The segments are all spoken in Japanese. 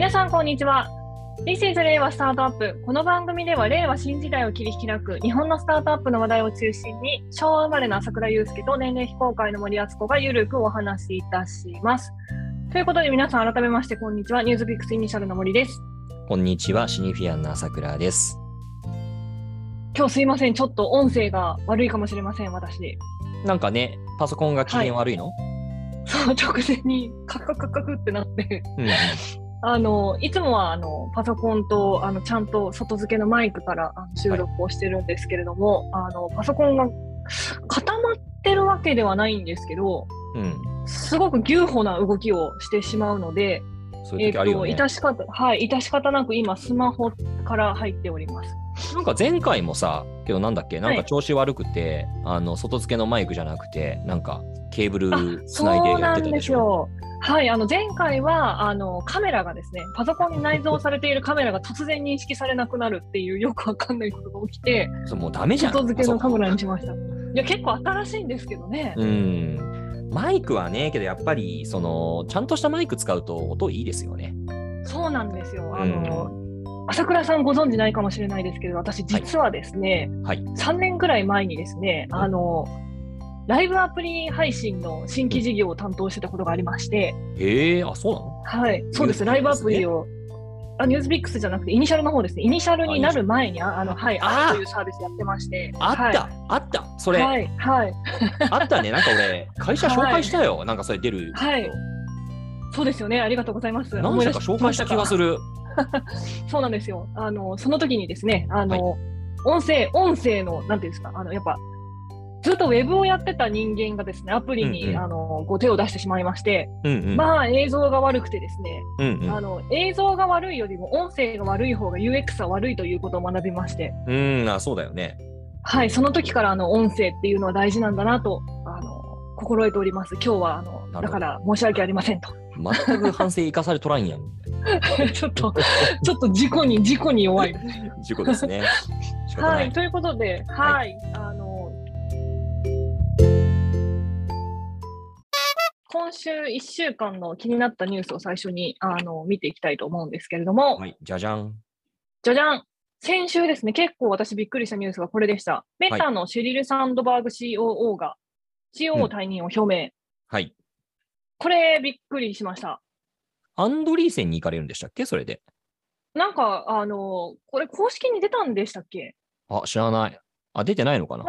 皆さん、こんにちは。This is 令和スタートアップ。この番組では、令和新時代を切り開く日本のスタートアップの話題を中心に、昭和生まれの朝倉祐介と年齢非公開の森敦子がゆるくお話しいたします。ということで、皆さん、改めまして、こんにちは。ニュースピックスイニシャルの森です。こんにちは、シニフィアンの朝倉です。今日すいません。ちょっと音声が悪いかもしれません、私。なんかね、パソコンが機嫌悪いの、そう、直前にカクカクカクってなって。うんうん、あのいつもはあのパソコンとあのちゃんと外付けのマイクからあの収録をしてるんですけれども、あのパソコンが固まってるわけではないんですけど、うん。すごく牛歩な動きをしてしまうので、そういうえっと時あるよね。致し方はい致し方なく今スマホから入っております。なんか前回もさ、けどなんだっけ、なんはいか調子悪くて、あの外付けのマイクじゃなくて、なんかケーブルつそないでうなんでやってたですしょ？よ。はい、あの前回はあのカメラがですね、パソコンに内蔵されているカメラが突然認識されなくなるっていうよくわかんないことが起きて、そうもうダメじゃん。外付けのカメラにしあました。いや、結構新しいんですけどね。そううん。マイクはね、けどやっぱり、その、ちゃんとしたマイク使うと音いいですよね。そうなんですよ。あうの、朝倉さんご存知ないかもしれないですけど、私実はですね、はい。3年ぐらい前にですね、うんあの、ライブアプリ配信の新規事業を担当してたことがありまして、へえ、あ、そうなの？はい、そうです、ライブアプリを、あニュースピックスじゃなくて、イニシャルの方ですね、イニシャルになる前に、ああの、はい、あー。あというサービスやってまして、あった、はい。あった。それ、はい、はい、あったね。なんか俺、会社紹介したよ。なんかそれ出る。はい。そうですよね、ありがとうございます。何社か紹介した気がする。る。そうなんですよ。あの、その時にですね、あの、音声、音声の、なんていうんですか、あの、やっぱ、ずっとウェブをやってた人間がですね、アプリに、うんうんあの、こう手を出してしまいまして、うんうん。まあ、映像が悪くてですね、うんうんあの、映像が悪いよりも音声が悪い方が UX は悪いということを学びまして、うん、あ、そうだよね。はい、その時から、あの、音声っていうのは大事なんだなと、あの、心得ております。今日は、あの、だから申し訳ありませんと。全く反省生かされとらんやん。ちょっと、ちょっと事故に、事故に弱い。事故ですね。はいい、。ということで、はい、あの、今週1週間の気になったニュースを最初にあの見ていきたいと思うんですけれども、はい、じゃじゃん。じゃじゃん先週ですね、結構私びっくりしたニュースがこれでした。メタのシェリル・サンドバーグ COO が COO 退任を表明。はい。これびっくりしました。アンドリーセンに行かれるんでしたっけ？それで。なんか、あの、これ公式に出たんでしたっけ？あ、知らない。あ、出てないのかな？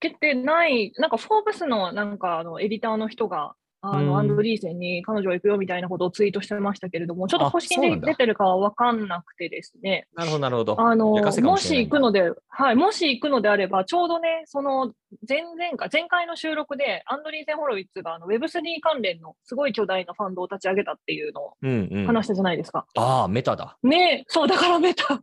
出てない、なんか、フォーブスのなんかあのエディターの人が、あうんのアンドリーセンに彼女は行くよみたいなことをツイートしてましたけれども、ちょっとあ公式出てるかは分かんなくてですね、なるほど、なるほど。あのももし行くので、はい、もし行くのであれば、ちょうどね、その前々回、前回の収録で、アンドリーセン・ホロウィッツがあの Web3 関連のすごい巨大なファンドを立ち上げたっていうのをうんうん。話したじゃないですか。ああ、メタだ。ねそう、だからメタ。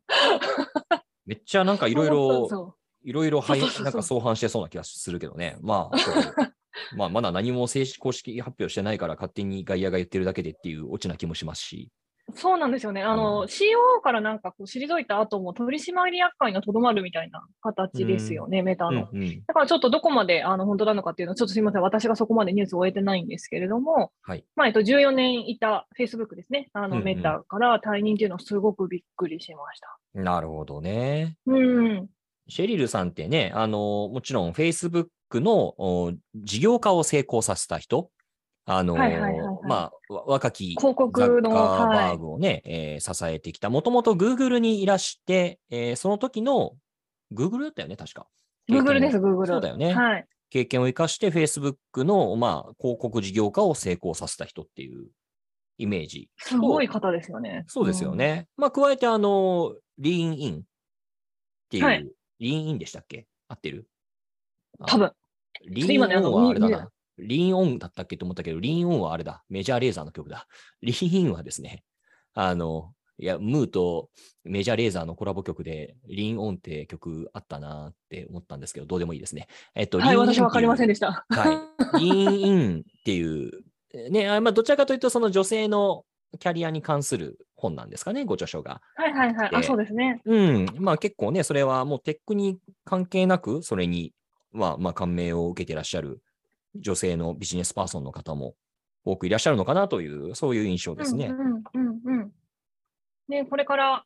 めっちゃなんかいろいろ、そいろいろなんか相反してそうな気がするけどね。まあ、まあ、まだ何も正式公式発表してないから勝手に外野が言ってるだけでっていうオチな気もしますし。うそうなんですよね。あうの、ん COO からなんかこう退いた後も取締役会がとどまるみたいな形ですよね、メタの。うんうん。だからちょっとどこまであの本当なのかっていうのは、ちょっとすみません、私がそこまでニュースを終えてないんですけれども、はい。まあ、えっと、14年いた Facebook ですね、あのうんうんメタから退任っていうのはすごくびっくりしました。なるほどね。うん。シェリルさんってね、あの、もちろん Facebook のお事業化を成功させた人、あの、はいはいはいはいまあ、わ若き広告のバーグをね、えー支えてきた。もともと Google にいらして、えーその時の Google だったよね、確か。Google です、Google。そうだよね。はい。経験を生かして Facebook の、まあ、広告事業化を成功させた人っていうイメージ。すごい方ですよね。そうですよね。まあ、加えて、あの、リーンインっていう、はいリーンインでしたっけ？合ってる？うん。多分。リーンオンはあれだな。リーンオンだったっけと思ったけど、リーンオンはあれだ。メジャーレーザーの曲だ。リーンインはですね、あの、いや、ムーとメジャーレーザーのコラボ曲で、リーンオンって曲あったなって思ったんですけど、どうでもいいですね。えっと、はい、リーンインっていう私は分かりませんでした。はい。リーンインっていう、ね、あまあ、どちらかというと、その女性のキャリアに関する本なんですかね、ご著書が。はいはいはい。あ、でそうですね。うん。まあ結構ね、それはもうテックに関係なく、それに、まあまあ感銘を受けていらっしゃる女性のビジネスパーソンの方も多くいらっしゃるのかなという、そういう印象ですね。うんうんうんうん。ね、これから、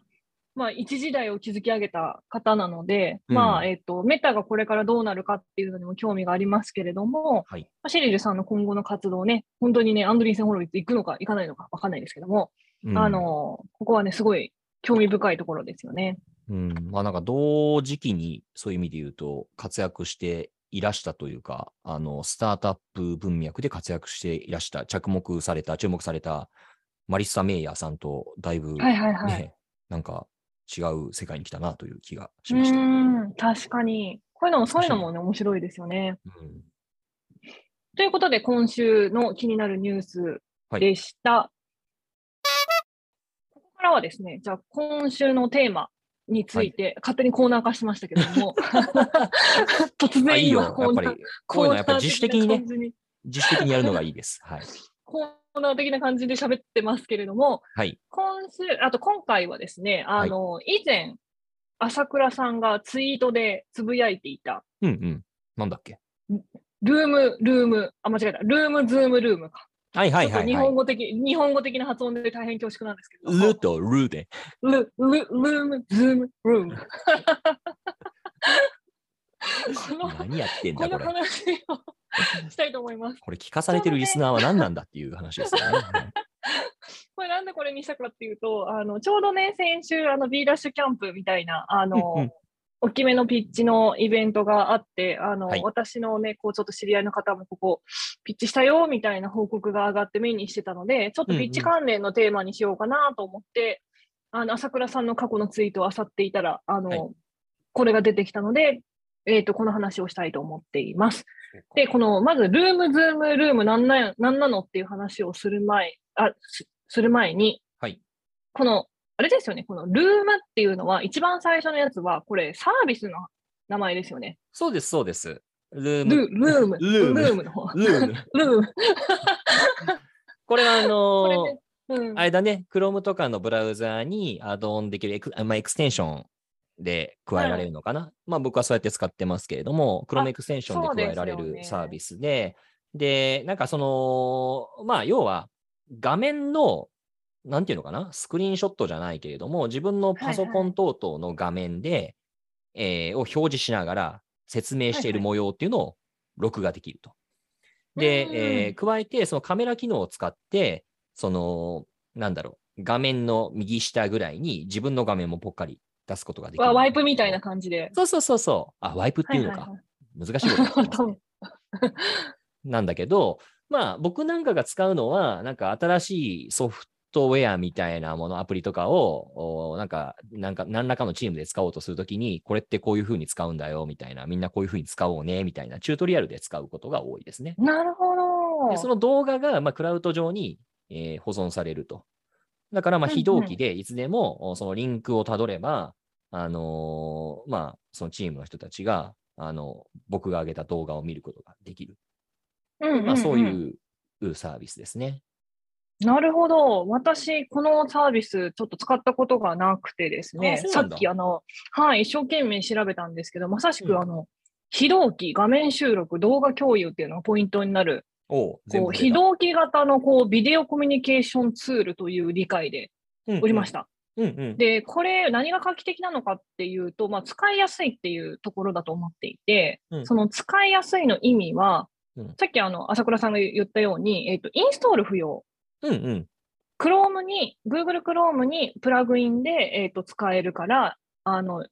まあ、一時代を築き上げた方なので、うんまあ、えっ、と、メタがこれからどうなるかっていうのにも興味がありますけれども、はい。まあシリルさんの今後の活動ね、本当にね、アンドリーセン・ホロウィッツ行くのか行かないのかわかんないですけども、うんあ、の、ここはね、すごい興味深いところですよね。うん、まあなんか同時期にそういう意味で言うと活躍していらしたというか、あの、スタートアップ文脈で活躍していらした、着目された、注目されたマリッサ・メイヤーさんとだいぶ、ねはいはいはい。なんか違う世界に来たなという気がうしました。ーん、確かに。こういうのも、そういうのもね、面白いですよね。うんということで、今週の気になるニュースはいでした。ここからはですね、じゃあ今週のテーマについて、勝手にコーナー化しましたけども、突然あいいよ。今コーナーやっぱり、こういうのはやっぱり自主的にね自主的にやるのがいいです。はい。コーナー的な感じで喋ってますけれども、はい。今週、あと今回はですね、あの、以前、朝倉さんがツイートでつぶやいていた、うんうん。なんだっけ？ルーム、ルーム、あ、間違えた、ルーム、ズーム、ルームか。はいはいはい、はい。本語的、日本語的な発音で大変恐縮なんですけども。ルとルで。ル、ル、ルーム、ズーム、ルーム。この、何やってんこのだこれ。話をしたいと思います。これ聞かされてるリスナーは何なんだっていう話ですよね。は いこれなんでこれにしたかっていうと、あの、ちょうどね、先週、あの、B ダッシュキャンプみたいな、あの、うんうん大きめのピッチのイベントがあって、あの、はい私のね、こう、ちょっと知り合いの方もここ、ピッチしたよ、みたいな報告が上がって目にしてたので、ちょっとピッチ関連のテーマにしようかなと思って、あの、朝倉さんの過去のツイートを漁っていたら、あの、はいこれが出てきたので、えっ、と、この話をしたいと思っています。で、この、まず、ルーム、ズーム、ルーム、なんななんなのっていう話をする前、あ、すする前に、はい。この、あれですよね、この Loom っていうのは、一番最初のやつは、これ、サービスの名前ですよね。そうです、そうです。 Loom。ル Loom、Loom Loom の方。 Loom。Loom。これはあのーね、うんあれだね、Chrome とかのブラウザーにアドオンできるエク,あ、まあ、エクステンションで加えられるのかな。まあ僕はそうやって使ってますけれども、Chrome エクステンションで加えられるサービスで、で、なんかその、まあ要は画面の、なんていうのかな、スクリーンショットじゃないけれども、自分のパソコン等々の画面で、えーを表示しながら説明しているはい模様っていうのを録画できると。で、うんえー加えて、そのカメラ機能を使って、その、なんだろう、画面の右下ぐらいに自分の画面もぽっかり出すことができる。わワイプみたいな感じで。そうそうそうそう。あ、ワイプっていうのか。はいはい難しいことね分 なんだけど、まあ僕なんかが使うのは、なんか新しいソフトウェアみたいなもの、アプリとかを、おなんか、なんか、何らかのチームで使おうとするときに、これってこういうふうに使うんだよ、みたいな、みんなこういうふうに使おうね、みたいな、チュートリアルで使うことが多いですね。なるほど。で、その動画が、まあ、クラウド上に、えー保存されると。だから、まあ、非同期でいつでも、おそのリンクをたどれば、あのーまあ、そのチームの人たちが、あの、僕が上げた動画を見ることができる。うんうんうんまあ、そういうサービスですね。なるほど。私、このサービス、ちょっと使ったことがなくてですね、さっきあの、はい、一生懸命調べたんですけど、まさしうんくあの、非同期、画面収録、動画共有っていうのがポイントになる、こう、非同期型のこう、ビデオコミュニケーションツールという理解でおりました。うんうん。で、これ、何が画期的なのかっていうと、まあ、使いやすいっていうところだと思っていて、うんその使いやすいの意味は、うんさっきあの、朝倉さんが言ったように、えっ、と、インストール不要。うんうん。Chrome に、Google Chrome にプラグインで、えっと使えるから、あの、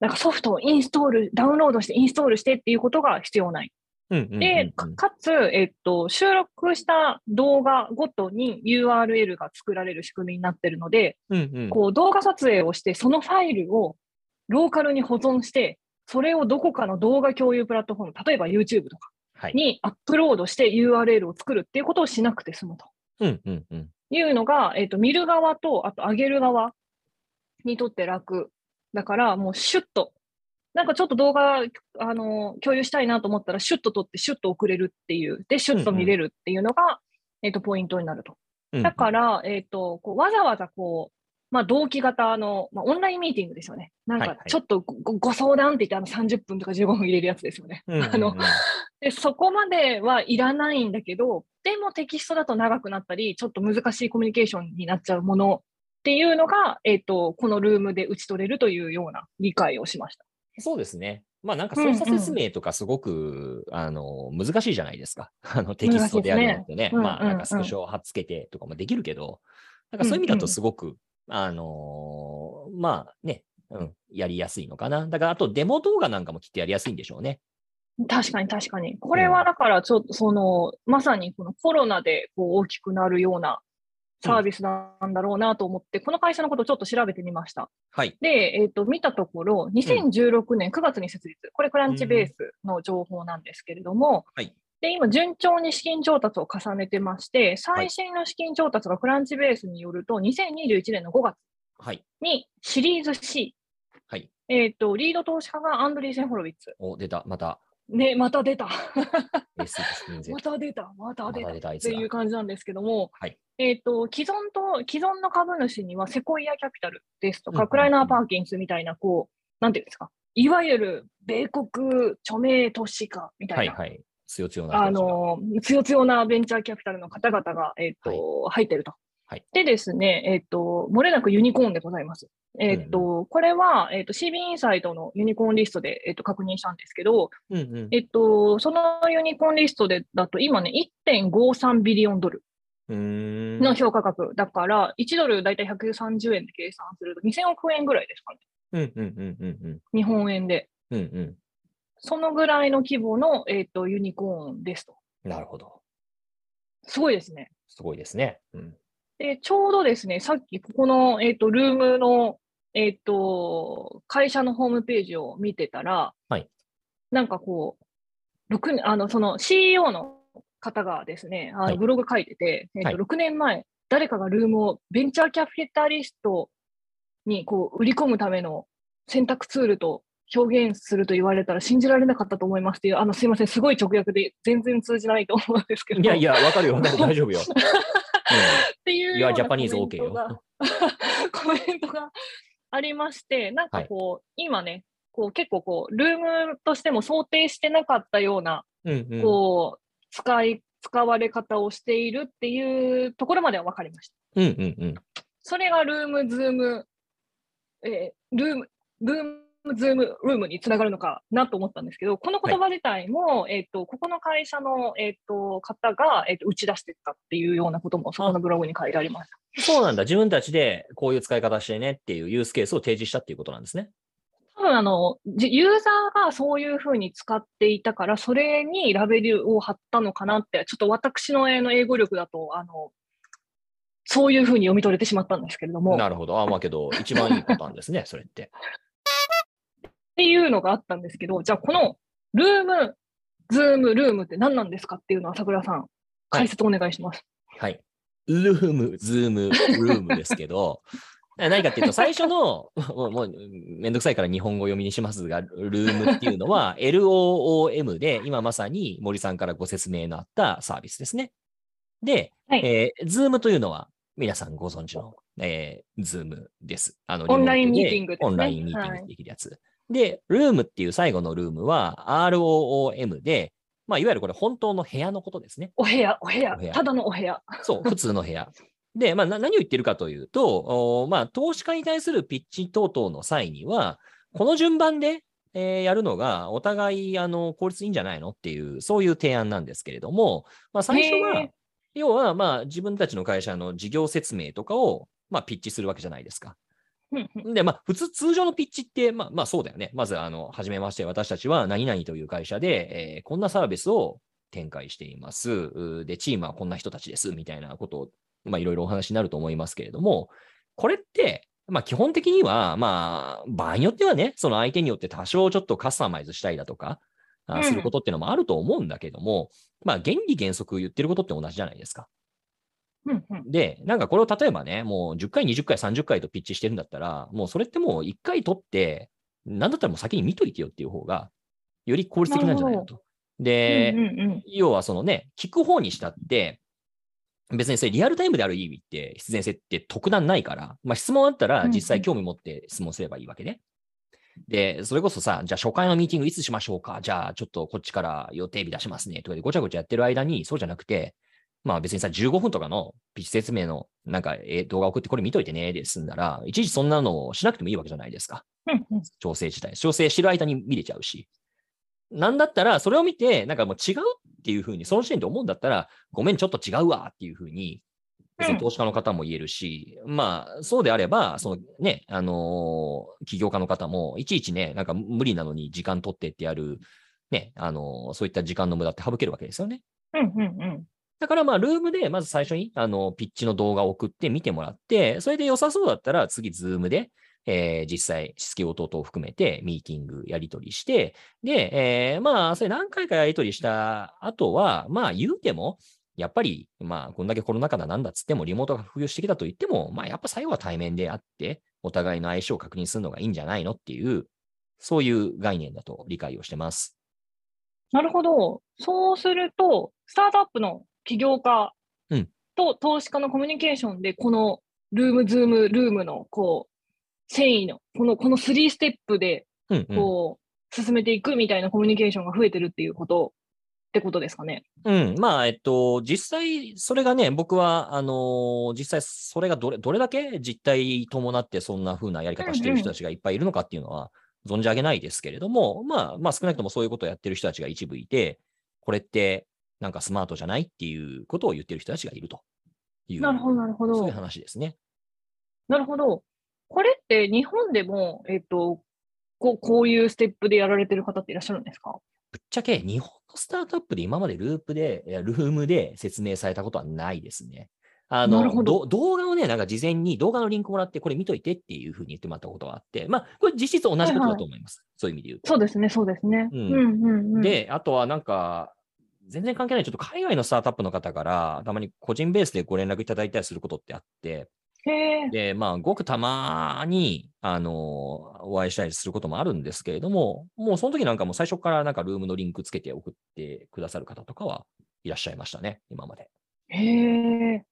なんかソフトをインストール、ダウンロードしてインストールしてっていうことが必要ない。で、かかつ、えっと、収録した動画ごとに URL が作られる仕組みになってるので、うんうんこう動画撮影をして、そのファイルをローカルに保存して、それをどこかの動画共有プラットフォーム、例えば YouTube とかはい。にアップロードして URL を作るっていうことをしなくて済むと。うんうんうん。いうのが、えっ、と、見る側と、あと上げる側にとって楽。だから、もうシュッと、なんかちょっと動画、あの、共有したいなと思ったら、シュッと撮って、シュッと送れるっていう、で、シュッと見れるっていうのが、えっ、と、ポイントになると。うんだから、えっ、と、こうわざわざこう、まあ、同期型の、まあ、オンラインミーティングですよね。なんかちょっとご,ご、ご相談って言って、あの、30分とか15分入れるやつですよね。うんうんうんあの、で、そこまではいらないんだけど、でもテキストだと長くなったり、ちょっと難しいコミュニケーションになっちゃうものっていうのが、えっ、と、このルームで打ち取れるというような理解をしました。そうですね。まあなんか操作説明とかすごく、あの難しいじゃないですか。あのテキストであるのってね。うんうんうんまあなんかスクショを貼っつけてとかもできるけど、なんかそういう意味だとすごく、あのーまあね、うん、やりやすいのかな。だからあとデモ動画なんかもきっとやりやすいんでしょうね。確かに確かに。これはだからちょっとその、まさにこのコロナでこう大きくなるようなサービスなんだろうなと思って、この会社のことをちょっと調べてみました。はい。で、えっ、と、見たところ、2016年9月に設立、これクランチベースの情報なんですけれども、はいで、今、順調に資金調達を重ねてまして、最新の資金調達がクランチベースによると、2021年の5月はい。にシリーズ C、はい。えっ、と、リード投資家がアンドリーセン・ホロウィッツ。お、出た。また。ね、また出た。S16Z また出た、またま出た。った出たあいつだ。ていう感じなんですけども、はい。えっ、と、既存と、既存の株主にはセコイアキャピタルですとか、クライナー・パーキンスみたいな、こう、なんていうんですか、いわゆる米国著名投資家みたな、はいいはい。強強な人あの、強強なベンチャーキャピタルの方々が、えっ、と、入ってると。はいでですね、えっ、と、漏れなくユニコーンでございます。えっ、と、これは、えっ、と、CB インサイトのユニコーンリストで、えっ、と、確認したんですけど、うんうん。えっと、そのユニコーンリストでだと今ね、1.53ビリオンドルうーん。の評価額だから、1ドルだいたい130円で計算すると2000億円ぐらいですかね。うんうんうんうんうん。日本円で。うんうそのぐらいの規模の、えっとユニコーンですと。ん。なるほど。すごいですね。すごいですね。うん。で、ちょうどですね、さっきここの、えっとルームの、えっと会社のホームページを見てたら、はいなんかこう、6年あのその CEO の方がですね、あはいのブログ書いてて、えっはいと6年前、誰かがルームをベンチャーキャピタリストにこう売り込むための選択ツールと表現すると言われたら信じられなかったと思いますっていう、あのすいません、すごい直訳で全然通じないと思うんですけど。いやいや、わかるよ。大丈夫よ。っていうようなコメン OK トが、コメントがありまして、なんかこう、今ね、こう結構こう、ルームとしても想定してなかったような、うん。うんうん。こう、使い、使われ方をしているっていうところまでは分かりました。うんうんうん。それが Loom、Zoom、えールーム、 Loom、Zoom、ルームにつながるのかなと思ったんですけど、この言葉自体も、えっ、と、ここの会社の、えっ、と、方が、えっ、と、打ち出してったっていうようなことも、そこのブログに書いてあります。そうなんだ。自分たちでこういう使い方してねっていうユースケースを提示したっていうことなんですね。多分あの、じユーザーがそういうふうに使っていたから、それにラベルを貼ったのかなって、ちょっと私の英語力だと、あの、そういうふうに読み取れてしまったんですけれども、っなるほど。あ、まあけど、一番いいパターンですね、それって。ていうのがあったんですけど、じゃあこの Loom、Zoom、ルームって何なんですかっていうのは、桜さん、解説お願いします。はい。 Loom、Zoom、ルームですけど、何かっていうと、最初の、もうもうめんどくさいから日本語読みにしますが、ルームっていうのは LOOM で、今まさに森さんからご説明のあったサービスですね。で、はいえー、 Zoom というのは、皆さんご存知の、えー、 Zoom です。あのオンラインミーティングですねオンラインミーティングできるやつ。で、 room っていう最後の room は ROOM で、まあ、いわゆるこれ本当の部屋のことですね。お部屋、お部屋お部屋、ただのお部屋。そう、普通の部屋。で、まあ、な何を言ってるかというと、おまあ、投資家に対するピッチ等々の際には、この順番で、えーやるのが、お互い、あの、効率いいんじゃないのっていう、そういう提案なんですけれども、まあ、最初は要は、まあ、自分たちの会社の事業説明とかを、まあ、ピッチするわけじゃないですか。で、まあ、普通、通常のピッチって、まあ、まあ、そうだよね。まず、あの、はじめまして、私たちは何々という会社で、えーこんなサービスを展開しています。で、チームはこんな人たちです、みたいなことを、まあ、いろいろお話になると思いますけれども、これって、まあ、基本的には、まあ、場合によってはね、その相手によって多少ちょっとカスタマイズしたりだとか、あうんすることっていうのもあると思うんだけども、まあ、原理原則言ってることって同じじゃないですか。うんうん。で、なんかこれを例えばね、もう10回、20回、30回とピッチしてるんだったら、もうそれってもう1回取って、なんだったらもう先に見といてよっていう方が、より効率的なんじゃないのと。で、うんうんうん。要はそのね、聞く方にしたって、別にそれリアルタイムである意味って必然性って特段ないから、まあ質問あったらうんうん。実際興味持って質問すればいいわけね。で、それこそさ、じゃあ初回のミーティングいつしましょうか？じゃあちょっとこっちから予定日出しますね。とかでごちゃごちゃやってる間に、そうじゃなくて、まあ別にさ、15分とかのピッチ説明のなんか、えー動画送ってこれ見といてねで済んだら、いちいちそんなのをしなくてもいいわけじゃないですか。うんうん調整自体。調整してる間に見れちゃうし。なんだったら、それを見て、なんかもう違うっていうふうに、その時点で思うんだったら、ごめん、ちょっと違うわっていうふうに、別に投資家の方も言えるし、まあ、そうであれば、そのね、あのー起業家の方も、いちいちね、なんか無理なのに時間取ってってやる、ね、あのーそういった時間の無駄って省けるわけですよね。うんうんうん。だからまあ、 Loom でまず最初に、あの、ピッチの動画を送って見てもらって、それで良さそうだったら、次、 Zoom で、えー実際、質疑応答等を含めて、ミーティングやり取りして、で、えーまあ、それ何回かやり取りした後は、まあ、言うても、やっぱり、まあ、こんだけコロナ禍だなんだっつっても、リモートが普及してきたと言っても、まあ、やっぱ最後は対面であって、お互いの相性を確認するのがいいんじゃないのっていう、そういう概念だと理解をしてます。なるほど。そうすると、スタートアップの起業家うんと投資家のコミュニケーションで、このルーム、ズーム、ルームの、こう、繊維の、この、この3ステップで、うん、うん。こう、進めていくみたいなコミュニケーションが増えてるっていうこと、ってことですかね。うん、まあ、えっと、実際、それがね、僕は、あのー実際、それがどれ、どれだけ実態伴って、そんな風なやり方してる人たちがいっぱいいるのかっていうのは、存じ上げないですけれども、まあ、まあ、少なくともそういうことをやってる人たちが一部いて、これって、なんかスマートじゃないっていうことを言ってる人たちがいるという、なるほど、なるほどそういう。話ですね。なるほど。これって日本でも、えっと、こうこういうステップでやられてる方っていらっしゃるんですか？ぶっちゃけ、日本のスタートアップで今までループで、ルームで説明されたことはないですね。あの、なるほどど動画をね、なんか事前に動画のリンクもらって、これ見といてっていうふうに言ってもらったことがあって、まあ、これ実質同じことだと思います。そういう意味で言うと。そうですね、そうですね。ううんん、うん、うん。、で、あとはなんか、全然関係ない、ちょっと海外のスタートアップの方から、たまに個人ベースでご連絡いただいたりすることってあって。で、まあ、ごくたまに、あの、お会いしたりすることもあるんですけれども、もうその時なんかもう最初からなんかルームのリンクつけて送ってくださる方とかはいらっしゃいましたね、今まで。へえ。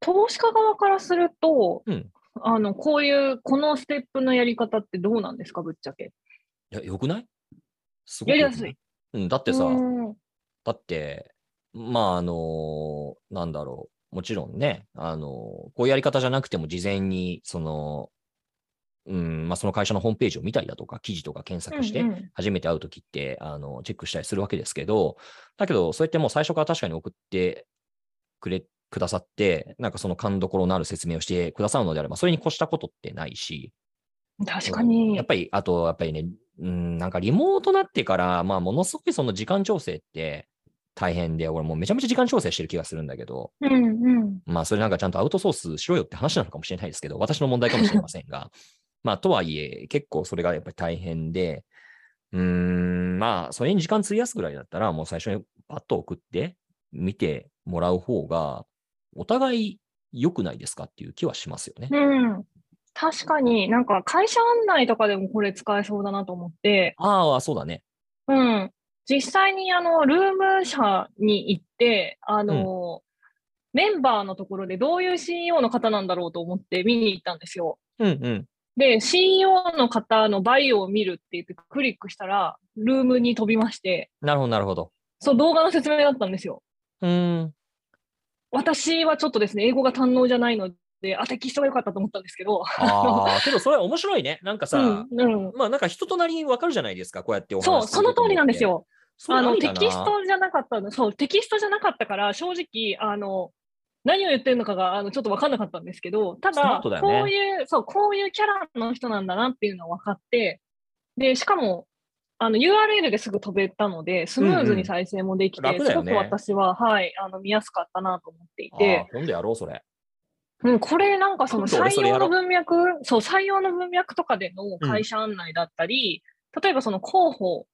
投資家側からすると、うんあの、こういう、このステップのやり方ってどうなんですか、ぶっちゃけ。いや、よくない？すごくやりやすい。うん、だってさ、うんだって、まあ、あの、なんだろう。もちろんね、あの、こういうやり方じゃなくても事前に、その、うん、まあ、その会社のホームページを見たりだとか、記事とか検索してうんうん、初めて会うときって、あの、チェックしたりするわけですけど、だけど、そうやってもう最初から確かに送ってくれ、くださって、なんかその勘どころのある説明をしてくださるのであれば、それに越したことってないし、確かに。やっぱり、あと、やっぱりね、うん、なんかリモートになってから、まあ、ものすごいその時間調整って大変で、俺もうめちゃめちゃ時間調整してる気がするんだけど、うんうん。まあ、それなんかちゃんとアウトソースしろよって話なのかもしれないですけど、私の問題かもしれませんが、まあ、とはいえ、結構それがやっぱり大変で、うーん、まあ、それに時間費やすぐらいだったら、もう最初にパッと送って、見てもらう方が、お互い良くないですかっていう気はしますよね。うん。確かになんか会社案内とかでもこれ使えそうだなと思って、ああ、そうだね。うん。実際にあの、ルーム社に行って、あの、メンバーのところでどういう CEO の方なんだろうと思って見に行ったんですよ。うんうん。で、CEO の方のバイオを見るって言ってクリックしたら、ルームに飛びまして、なるほど、なるほど。そう、動画の説明だったんですよ。うーん。私はちょっとですね、英語が堪能じゃないので、あ、テキストが良かったと思ったんですけど、ああ、けどそれは面白いね。なんかさ、うん、うん。まあなんか人となりにわかるじゃないですか、こうやってお話そう、その通りなんです。よ。あの、テキストじゃなかったの。そう、テキストじゃなかったから、正直、あの、何を言ってるのかが、あの、ちょっと分かんなかったんですけど、ただ、トだよねこういう、そう、こういうキャラの人なんだなっていうのは分かって、で、しかも、あの、URL ですぐ飛べたので、スムーズに再生もできて、楽だよねすごく私は、はい、あの、見やすかったなと思っていあてー、今度やろう、それ。うん、これなんかその採用の文脈、そう、採用の文脈とかでの会社案内だったり、例えばその広報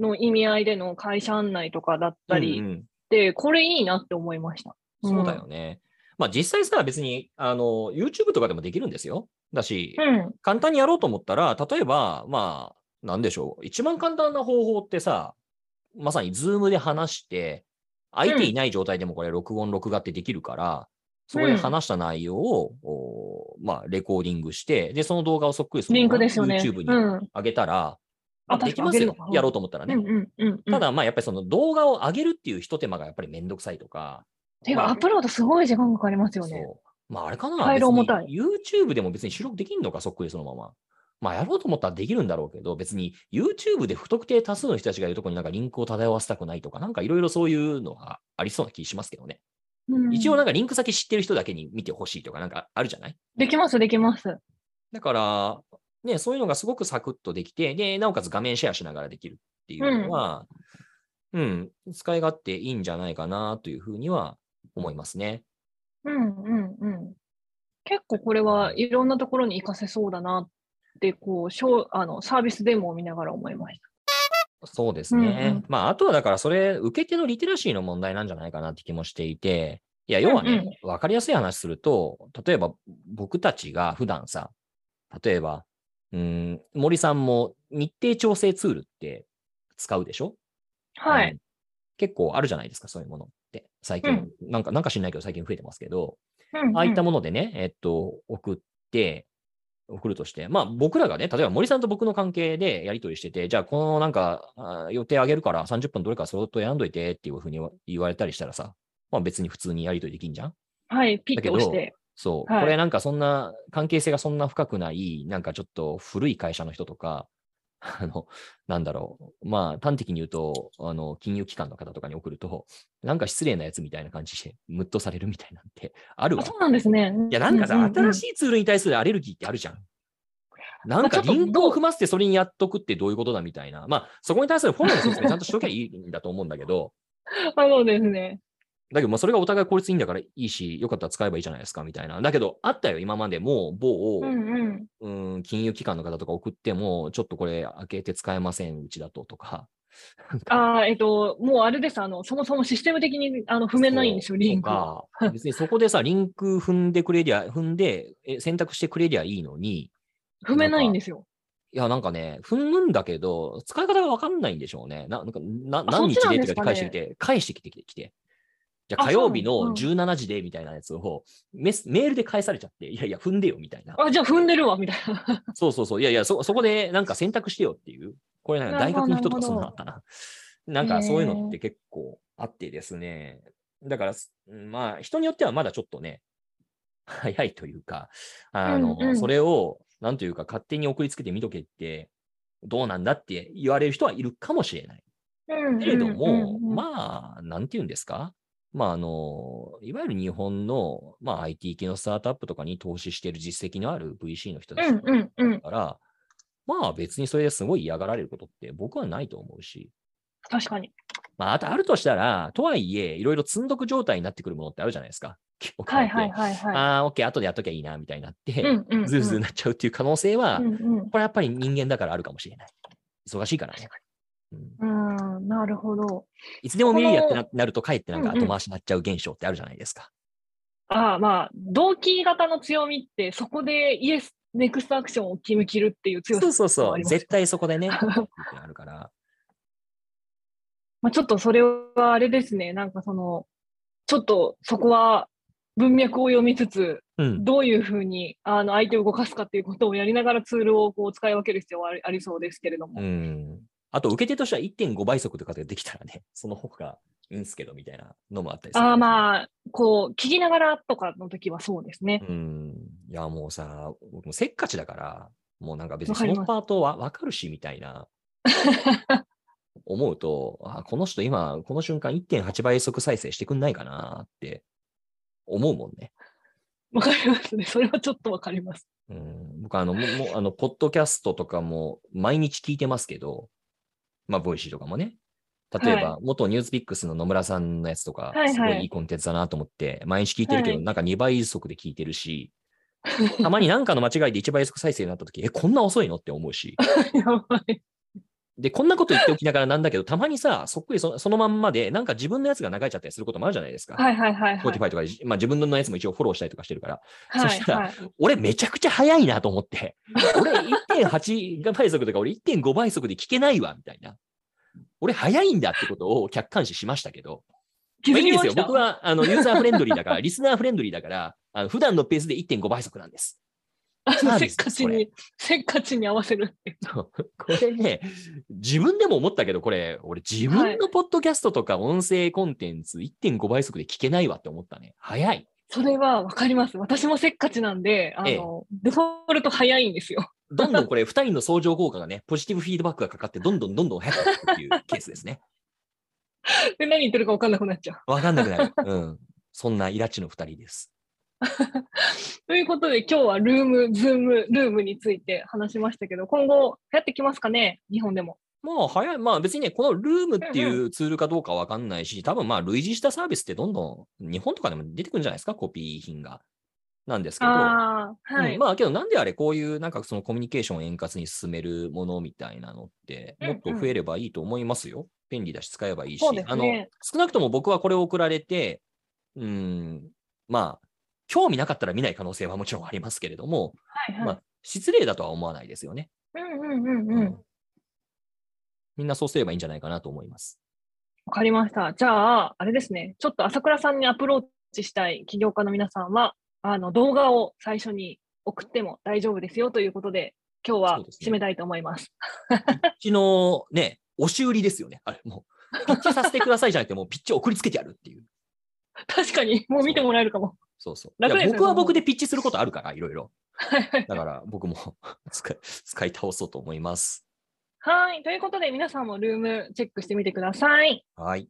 の意味合いでの会社案内とかだったりうんうんで、これいいなって思いました。そうだよね。まあ実際さ、別に、あの、YouTube とかでもできるんですよ。だし、うん。簡単にやろうと思ったら、例えば、まあ、なんでしょう。一番簡単な方法ってさ、まさに Zoom で話して、相手いない状態でもこれ録音、録画ってできるから、そこで話した内容を、おまあ、レコーディングして、で、その動画をそっくりそのリンクですよね。YouTube にうん。上げたら、まああできますよやろうと思ったらね。うんうんうんうん。ただ、まあ、やっぱりその動画を上げるっていう一手間がやっぱりめんどくさいとか、てか、アップロードすごい時間かかりますよね。まあ、あれかな。ファイル重たい YouTube でも別に収録できんのか、そっくりそのまま。まあ、やろうと思ったらできるんだろうけど、別に YouTube で不特定多数の人たちがいるところになんかリンクを漂わせたくないとか、なんかいろいろそういうのがありそうな気しますけどね。うん一応なんかリンク先知ってる人だけに見てほしいとかなんかあるじゃない？できます、できます。だから、ね、そういうのがすごくサクッとできて、で、なおかつ画面シェアしながらできるっていうのは、うん、使い勝手いいんじゃないかなというふうには思いますね。うんうんうん。結構これはいろんなところに活かせそうだなって、こう、ショーあのサービスデモを見ながら思いましそうですね。うんうんまあ、あとはだからそれ、受け手のリテラシーの問題なんじゃないかなって気もしていて、いや、要はね、わ、かりやすい話すると、例えば僕たちが普段さ、例えば、うーん、森さんも日程調整ツールって使うでしょ？た。はい。うん結構あるじゃないですか、そういうものって。最近、なんか、なんか知んないけど最近増えてますけど、うんああいったもものでね、えっと、送って、送るとして、まあ僕らがね、例えば森さんと僕の関係でやり取りしてて、じゃあこのなんか予定あげるから30分どれかそっと選んどいてっていうふうに言われたりしたらさ、まあ別に普通にやり取りできんじゃん？はい、ピッと押して。そう。はいこれなんかそんな、関係性がそんな深くない、なんかちょっと古い会社の人とか、あの、なんだろう。まあ、端的に言うと、あの、金融機関の方とかに送ると、なんか失礼なやつみたいな感じで、ムッとされるみたいなんてあるわ。あそうなんですね。いや、なんかさ、新い。しいツールに対するアレルギーってあるじゃん。なんかリンクを踏ませてそれにやっとくってどういうことだみたいな。まあ、そこに対するフォローの説明ちゃんとしときゃいいんだと思うんだけど、あそうですね。だけど、まあ、それがお互い効率いいんだからいいし、よかったら使えばいいじゃないですか、みたいな。だけど、あったよ、今までも、某、うんうん。うん、金融機関の方とか送っても、ちょっとこれ開けて使えません、うちだととか。ああ、えっと、もうあれです。あの、そもそもシステム的にあの踏めないんですよ、リンクは。別にそこでさ、リンク踏んでくれりゃ、踏んで、え選択してくれりゃいいのに、踏めないんですよ。いや、なんかね、踏むんだけど、使い方がわかんないんでしょうね。ななんかなあ何日でって返してきて、返してきてきて。じゃああ火曜日のそうなんだ17時でみたいなやつをメスメールで返されちゃって、いやいや、踏んでよみたいな。あ、じゃあ踏んでるわ、みたいな。そうそうそう。いやいや、そそこでなんか選択してよっていう。これなんか大学の人とかそんなのあったな。なんかそういうのって結構あってですね。だから、まあ、人によってはまだちょっとね、早いというか、あの、うんうんそれを、なんというか、勝手に送りつけてみとけって、どうなんだって言われる人はいるかもしれない。けれども、あ、まあ、なんて言うんですか？まあ、あの、いわゆる日本の、まあ、IT 系のスタートアップとかに投資している実績のある VC の人たちうんうんうん。から、まあ別にそれですごい嫌がられることって僕はないと思うし、確かに。まああとあるとしたら、とはいえ、いろいろ積んどく状態になってくるものってあるじゃないですか。はいはいはいはい。ああ、オッケー、後でやっときゃいいな、みたいになって、うんうんうん ズルズルなっちゃうっていう可能性は、うんうんこれやっぱり人間だからあるかもしれない。忙しいからね。うんうん、なるほど。いつでも見れるやってななると、かえってなんかうんうん後回しになっちゃう現象ってあるじゃないですか。ああ、まあ、同期型の強みって、そこで yes、next action を決めきるっていう強さそうそうそう。絶対そこでね、あるから。まあ、ちょっとそれはあれですね、なんかその、ちょっとそこは文脈を読みつつ、うん。どういうふうにあの相手を動かすかっていうことをやりながらツールをこう使い分ける必要はありありそうですけれども。うん。あと、受け手としては1.5倍速とかでできたらね、その方がいいんすけど、みたいなのもあったりする。ああまあ、こう、聞きながらとかの時はそうですね。うん。いや、もうさ、僕もせっかちだから、もうなんか別にそのパートはわかるし、みたいな、思うと、あ、この人今、この瞬間1.8倍速再生してくんないかなって思うもんね。わかりますね。それはちょっとわかります。うん、僕あの、ももうあの、ポッドキャストとかも毎日聞いてますけど、まあ、 Voicy とかもね。例えば、は元 NewsPicks の野村さんのやつとかすごいいいコンテンツだなと思って、毎日聞いてるけど、はいなんか2倍速で聞いてるし、たまになんかの間違いで1倍速再生になった時、え、こんな遅いの？って思うし。やばい。で、こんなこと言っておきながらなんだけど、たまにさ、そっくりそそのまんまで、なんか自分のやつが流れちゃったりすることもあるじゃないですか。はいはいはいはい。Spotify とかで、まあ自分のやつも一応フォローしたりとかしてるから。はいそしたらはい俺めちゃくちゃ速いなと思って、俺1.8倍速とか俺1.5倍速で聞けないわ、みたいな。俺速いんだってことを客観視しましたけど、気まあいいんですよ。僕はあのユーザーフレンドリーだから、リスナーフレンドリーだから、あの普段のペースで1.5倍速なんです。せっかちに、せっかちに合わせるっていう。そうこれね、自分でも思ったけど、これ、俺自分のポッドキャストとか音声コンテンツ1.5倍速で聞けないわって思ったね。早い。それはわかります。私もせっかちなんで、あの、デフォルト早いんですよ。どんどんこれ、2人の相乗効果がね、ポジティブフィードバックがかかって、どんどんどんどん早くなってっていうケースですね。で、何言ってるかわかんなくなっちゃう。わかんなくなる。うん。そんなイラチの2人です。ということで、今日はルーム、ズーム、ルームについて話しましたけど、今後、流行ってきますかね？日本でも。まあ、早い。まあ別にね、このルームっていうツールかどうかわかんないし、多分まあ類似したサービスってどんどん日本とかでも出てくるんじゃないですか、コピー品が。なんですけど。ああ、はい。うんまあけどなんであれこういうなんかそのコミュニケーションを円滑に進めるものみたいなのってうんもっと増えればいいと思いますよ。便利だし使えばいいし、そうですあのね少なくとも僕はこれを送られて、うん、まあ興味なかったら見ない可能性はもちろんありますけれども、はいはい。まあ失礼だとは思わないですよね。うんうんうんうん。みんなそうすればいいんじゃないかなと思います。わかりました。じゃあ、あれですね。ちょっと朝倉さんにアプローチしたい起業家の皆さんは、あの動画を最初に送っても大丈夫ですよということで、今日は締めたいと思います。ピッチのね、押し売りですよね。あれもう、ピッチさせてくださいじゃなくて、もうピッチを送りつけてやるっていう。確かに、もう見てもらえるかも。そうそう。僕は僕でピッチすることあるから、いろいろ。はいはいだから僕も 使い使い倒そうと思います。はい。ということで、皆さんもルームチェックしてみてください。はい。